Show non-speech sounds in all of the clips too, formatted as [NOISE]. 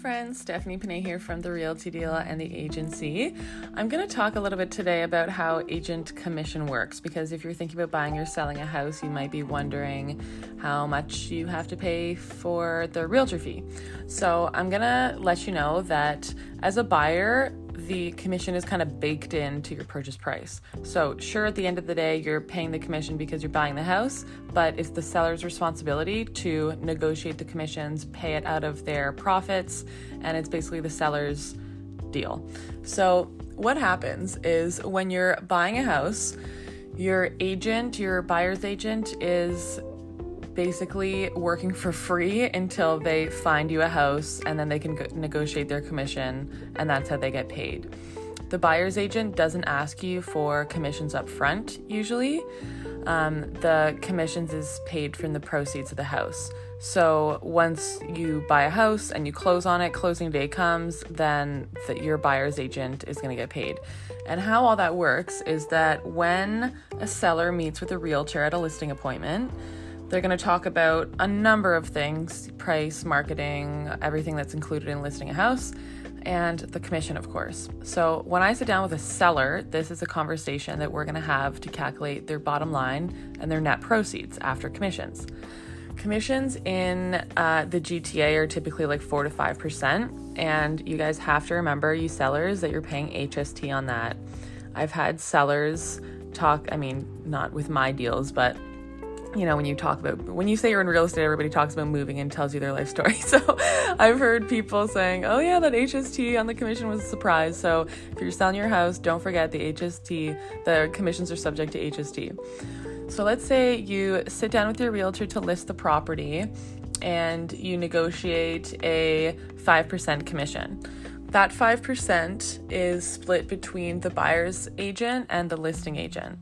friends, Stephanie Panay here from the Realty Deal and the agency. I'm going to talk a little bit today about how agent commission works because if you're thinking about buying or selling a house, you might be wondering how much you have to pay for the realtor fee. So, I'm going to let you know that as a buyer, the commission is kind of baked into your purchase price. So, sure, at the end of the day, you're paying the commission because you're buying the house, but it's the seller's responsibility to negotiate the commissions, pay it out of their profits, and it's basically the seller's deal. So, what happens is when you're buying a house, your agent, your buyer's agent, is basically working for free until they find you a house and then they can negotiate their commission and that's how they get paid. The buyer's agent doesn't ask you for commissions up front usually. Um, the commissions is paid from the proceeds of the house. So once you buy a house and you close on it, closing day comes, then the, your buyer's agent is going to get paid. And how all that works is that when a seller meets with a realtor at a listing appointment, they're going to talk about a number of things price, marketing, everything that's included in listing a house, and the commission, of course. So, when I sit down with a seller, this is a conversation that we're going to have to calculate their bottom line and their net proceeds after commissions. Commissions in uh, the GTA are typically like 4 to 5%, and you guys have to remember, you sellers, that you're paying HST on that. I've had sellers talk, I mean, not with my deals, but you know, when you talk about, when you say you're in real estate, everybody talks about moving and tells you their life story. [LAUGHS] So I've heard people saying, oh, yeah, that HST on the commission was a surprise. So if you're selling your house, don't forget the HST, the commissions are subject to HST. So let's say you sit down with your realtor to list the property and you negotiate a 5% commission. That 5% is split between the buyer's agent and the listing agent.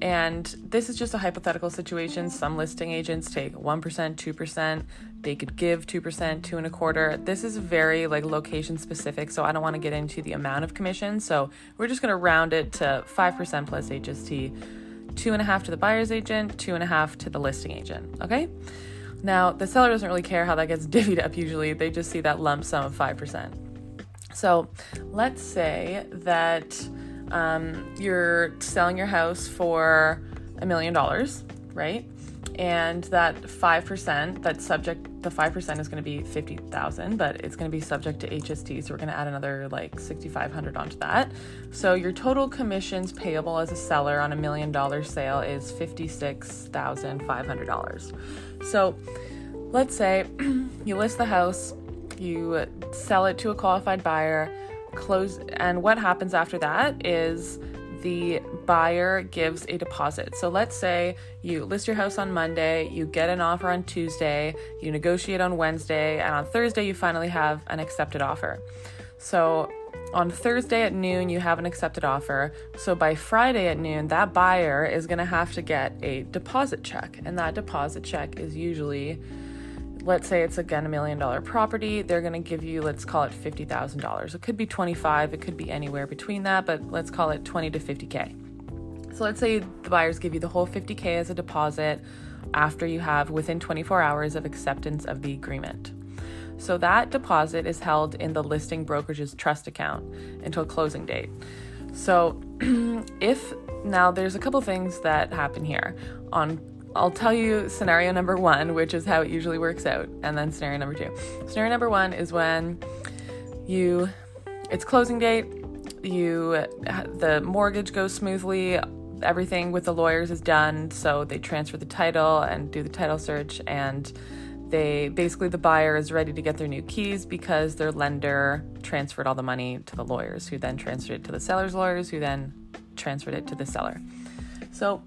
And this is just a hypothetical situation. Some listing agents take 1%, 2%. They could give 2%, two and a quarter. This is very like location specific, so I don't want to get into the amount of commission. So we're just going to round it to 5% plus HST, two and a half to the buyer's agent, two and a half to the listing agent. Okay. Now, the seller doesn't really care how that gets [LAUGHS] divvied up usually, they just see that lump sum of 5%. So let's say that um, you're selling your house for a million dollars, right? And that 5%, that's subject, the 5% is going to be 50,000, but it's going to be subject to HST. So we're going to add another like 6,500 onto that. So your total commissions payable as a seller on a million dollar sale is $56,500. So let's say [CLEARS THROAT] you list the house, you sell it to a qualified buyer, close and what happens after that is the buyer gives a deposit. So let's say you list your house on Monday, you get an offer on Tuesday, you negotiate on Wednesday, and on Thursday you finally have an accepted offer. So on Thursday at noon, you have an accepted offer. So by Friday at noon, that buyer is going to have to get a deposit check. And that deposit check is usually let's say it's again a million dollar property, they're going to give you, let's call it $50,000. It could be 25, it could be anywhere between that, but let's call it 20 to 50K. So let's say the buyers give you the whole 50K as a deposit after you have within 24 hours of acceptance of the agreement. So that deposit is held in the listing brokerage's trust account until closing date. So [CLEARS THROAT] if now there's a couple things that happen here on I'll tell you scenario number one, which is how it usually works out, and then scenario number two. Scenario number one is when you, it's closing date, you, the mortgage goes smoothly, everything with the lawyers is done, so they transfer the title and do the title search, and they basically the buyer is ready to get their new keys because their lender transferred all the money to the lawyers, who then transferred it to the seller's lawyers, who then transferred it to the seller. So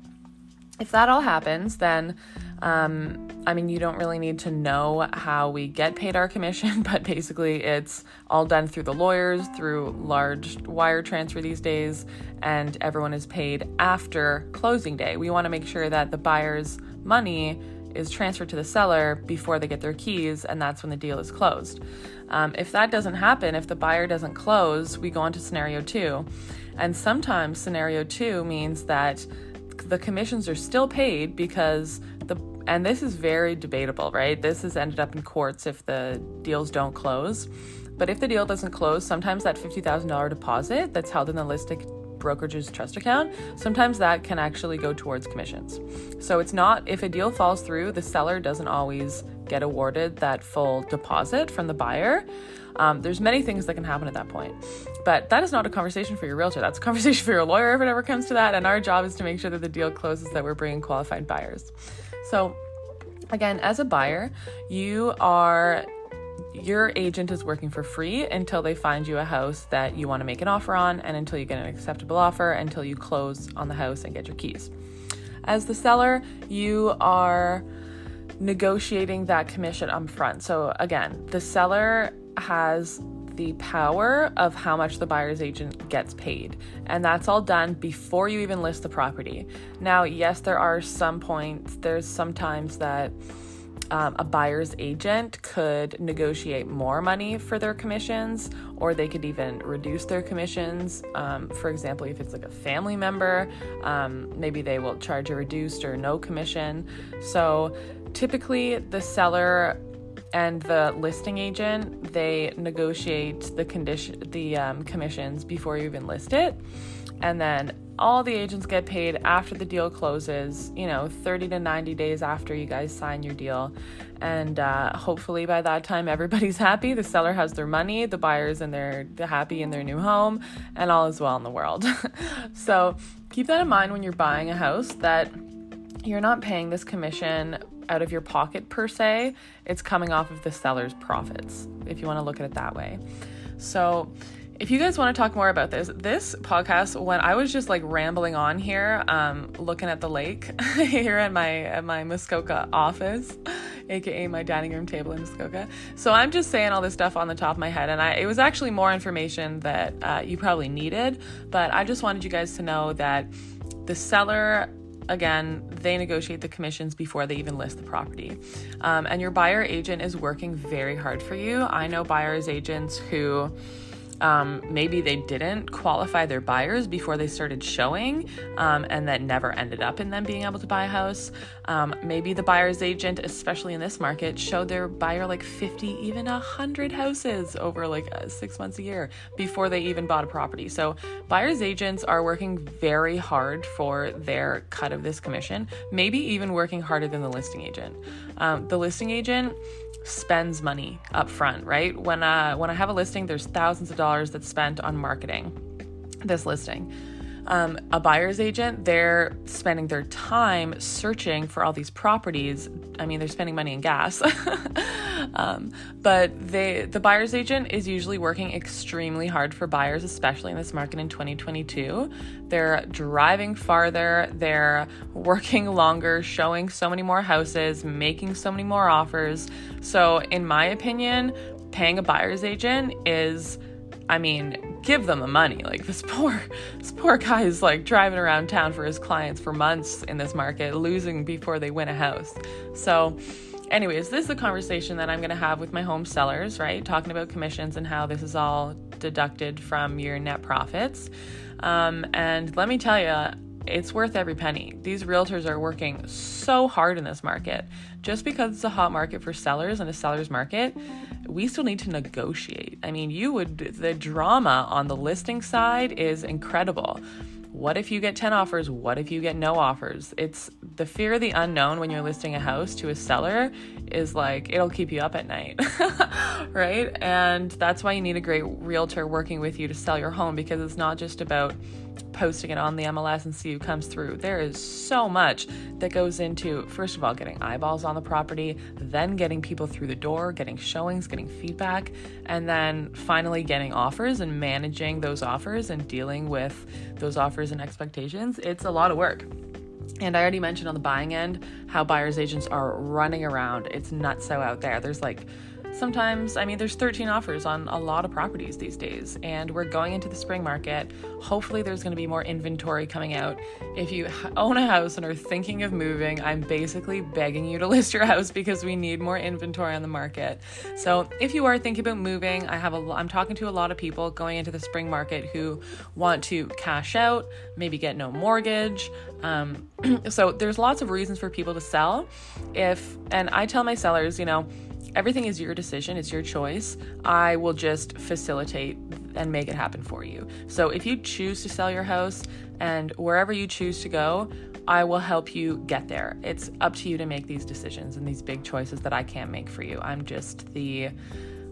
if that all happens, then um, I mean, you don't really need to know how we get paid our commission, [LAUGHS] but basically, it's all done through the lawyers, through large wire transfer these days, and everyone is paid after closing day. We want to make sure that the buyer's money is transferred to the seller before they get their keys, and that's when the deal is closed. Um, if that doesn't happen, if the buyer doesn't close, we go on to scenario two. And sometimes scenario two means that the commissions are still paid because the and this is very debatable, right? This has ended up in courts if the deals don't close. But if the deal doesn't close, sometimes that $50,000 deposit that's held in the listing brokerage's trust account, sometimes that can actually go towards commissions. So it's not, if a deal falls through, the seller doesn't always get awarded that full deposit from the buyer. Um, there's many things that can happen at that point. But that is not a conversation for your realtor. That's a [LAUGHS] conversation for your lawyer if it ever comes to that. And our job is to make sure that the deal closes, that we're bringing qualified buyers. So, again, as a buyer, you are your agent is working for free until they find you a house that you want to make an offer on and until you get an acceptable offer until you close on the house and get your keys. As the seller, you are negotiating that commission up front. So again, the seller has the power of how much the buyer's agent gets paid. And that's all done before you even list the property. Now, yes, there are some points, there's sometimes that um, a buyer's agent could negotiate more money for their commissions, or they could even reduce their commissions. Um, for example, if it's like a family member, um, maybe they will charge a reduced or no commission. So typically, the seller and the listing agent they negotiate the condition the um, commissions before you even list it and then all the agents get paid after the deal closes, you know, 30 to 90 days after you guys sign your deal. And uh, hopefully by that time, everybody's [LAUGHS] happy. The seller has their money, the buyers and they're happy in their new home, and all is well in the world. [LAUGHS] so keep that in mind when you're buying a house that you're not paying this commission out of your pocket per se, it's coming off of the seller's profits, if you want to look at it that way. So, if you guys want to talk more about this, this podcast, when I was just like rambling on here, um, looking at the lake [LAUGHS] here at my at my Muskoka office, aka my dining room table in Muskoka. So I'm just saying all this stuff on the top of my head, and I, it was actually more information that uh, you probably needed, but I just wanted you guys to know that the seller again, they negotiate the commissions before they even list the property. Um, and your buyer agent is working very hard for you. I know buyers agents who um, maybe they didn't qualify their buyers before they started showing, um, and that never ended up in them being able to buy a house. Um, maybe the buyer's agent, especially in this market, showed their buyer like 50, even 100 houses over like uh, six months a year before they even bought a property. So, buyer's agents are working very hard for their cut of this commission, maybe even working harder than the listing agent. Um, the listing agent, spends money up front, right? When uh, when I have a listing, there's thousands of dollars that's spent on marketing this listing. Um, a buyer's agent, they're spending their time searching for all these properties. I mean, they're spending money in gas. [LAUGHS] um, but they, the buyer's agent is usually working extremely hard for buyers, especially in this market in 2022. They're driving farther, they're working [LAUGHS] longer, showing so many more houses, making so many more offers. So, in my opinion, paying a buyer's agent is I mean, give them the money. Like this poor, this poor guy is like driving around town for his clients for months in this market, losing before they win a house. So, anyways, this is a conversation that I'm going to have with my home sellers, right? Talking about commissions and how this is all deducted from your net profits. Um, and let me tell you, it's worth every penny. These realtors are working so hard in this market. Just because it's a hot market for sellers and a seller's market, we still need to negotiate. I mean, you would, the drama on the listing side is incredible. What if you get 10 offers? What if you get no offers? It's the fear of the unknown when you're listing a house to a seller is like, it'll keep you up at night, [LAUGHS] right? And that's why you need a great realtor working with you to sell your home because it's not just about posting it on the MLS and see who comes through. There is so much that goes into, first of all, getting eyeballs on the property, then getting people through the door, getting showings, getting feedback, and then finally getting offers and managing those offers and dealing with those offers and expectations. It's a lot of work. And I already mentioned on the buying end how buyers agents are running around. It's nuts so out there. There's like sometimes, I mean, there's 13 offers on a lot of properties these days, and we're going into the spring market. Hopefully, there's going to be more inventory coming out. If you own a house and are thinking of moving, I'm basically begging you to [LAUGHS] list your house because we need more inventory on the market. So, if you are thinking about moving, I have a I'm talking to a lot of people going into the spring market who want to cash out, maybe get no mortgage. Um, [CLEARS THROAT] so, there's lots of reasons for people to sell. If and I tell my sellers, you know, everything is your decision, it's your choice. I will just facilitate and make it happen for you. So if you choose to sell your house and wherever you choose to go, I will help you get there. It's up to you to make these decisions and these big choices that I can't make for you. I'm just the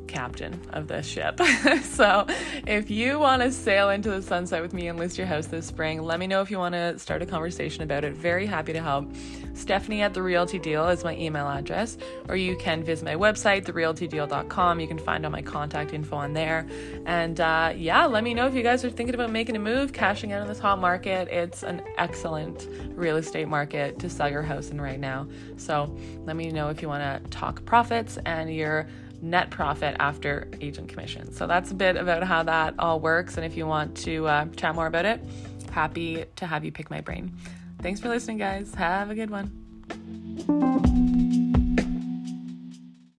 captain of this ship. [LAUGHS] so, if you want to sail into the sunset with me and list your house this spring, let me know if you want to start a conversation about it. Very happy to help. Stephanie at The Realty Deal is my email address, or you can visit my website, therealtydeal.com. You can find all my contact info on there. And uh, yeah, let me know if you guys are thinking about making a move, cashing out in this hot market. It's an excellent real estate market to sell your house in right now. So, let me know if you want to talk profits and you're net profit after agent commission. So that's a bit about how that all works. And if you want to uh, chat more about it, happy to have you pick my brain. Thanks for listening, guys. Have a good one.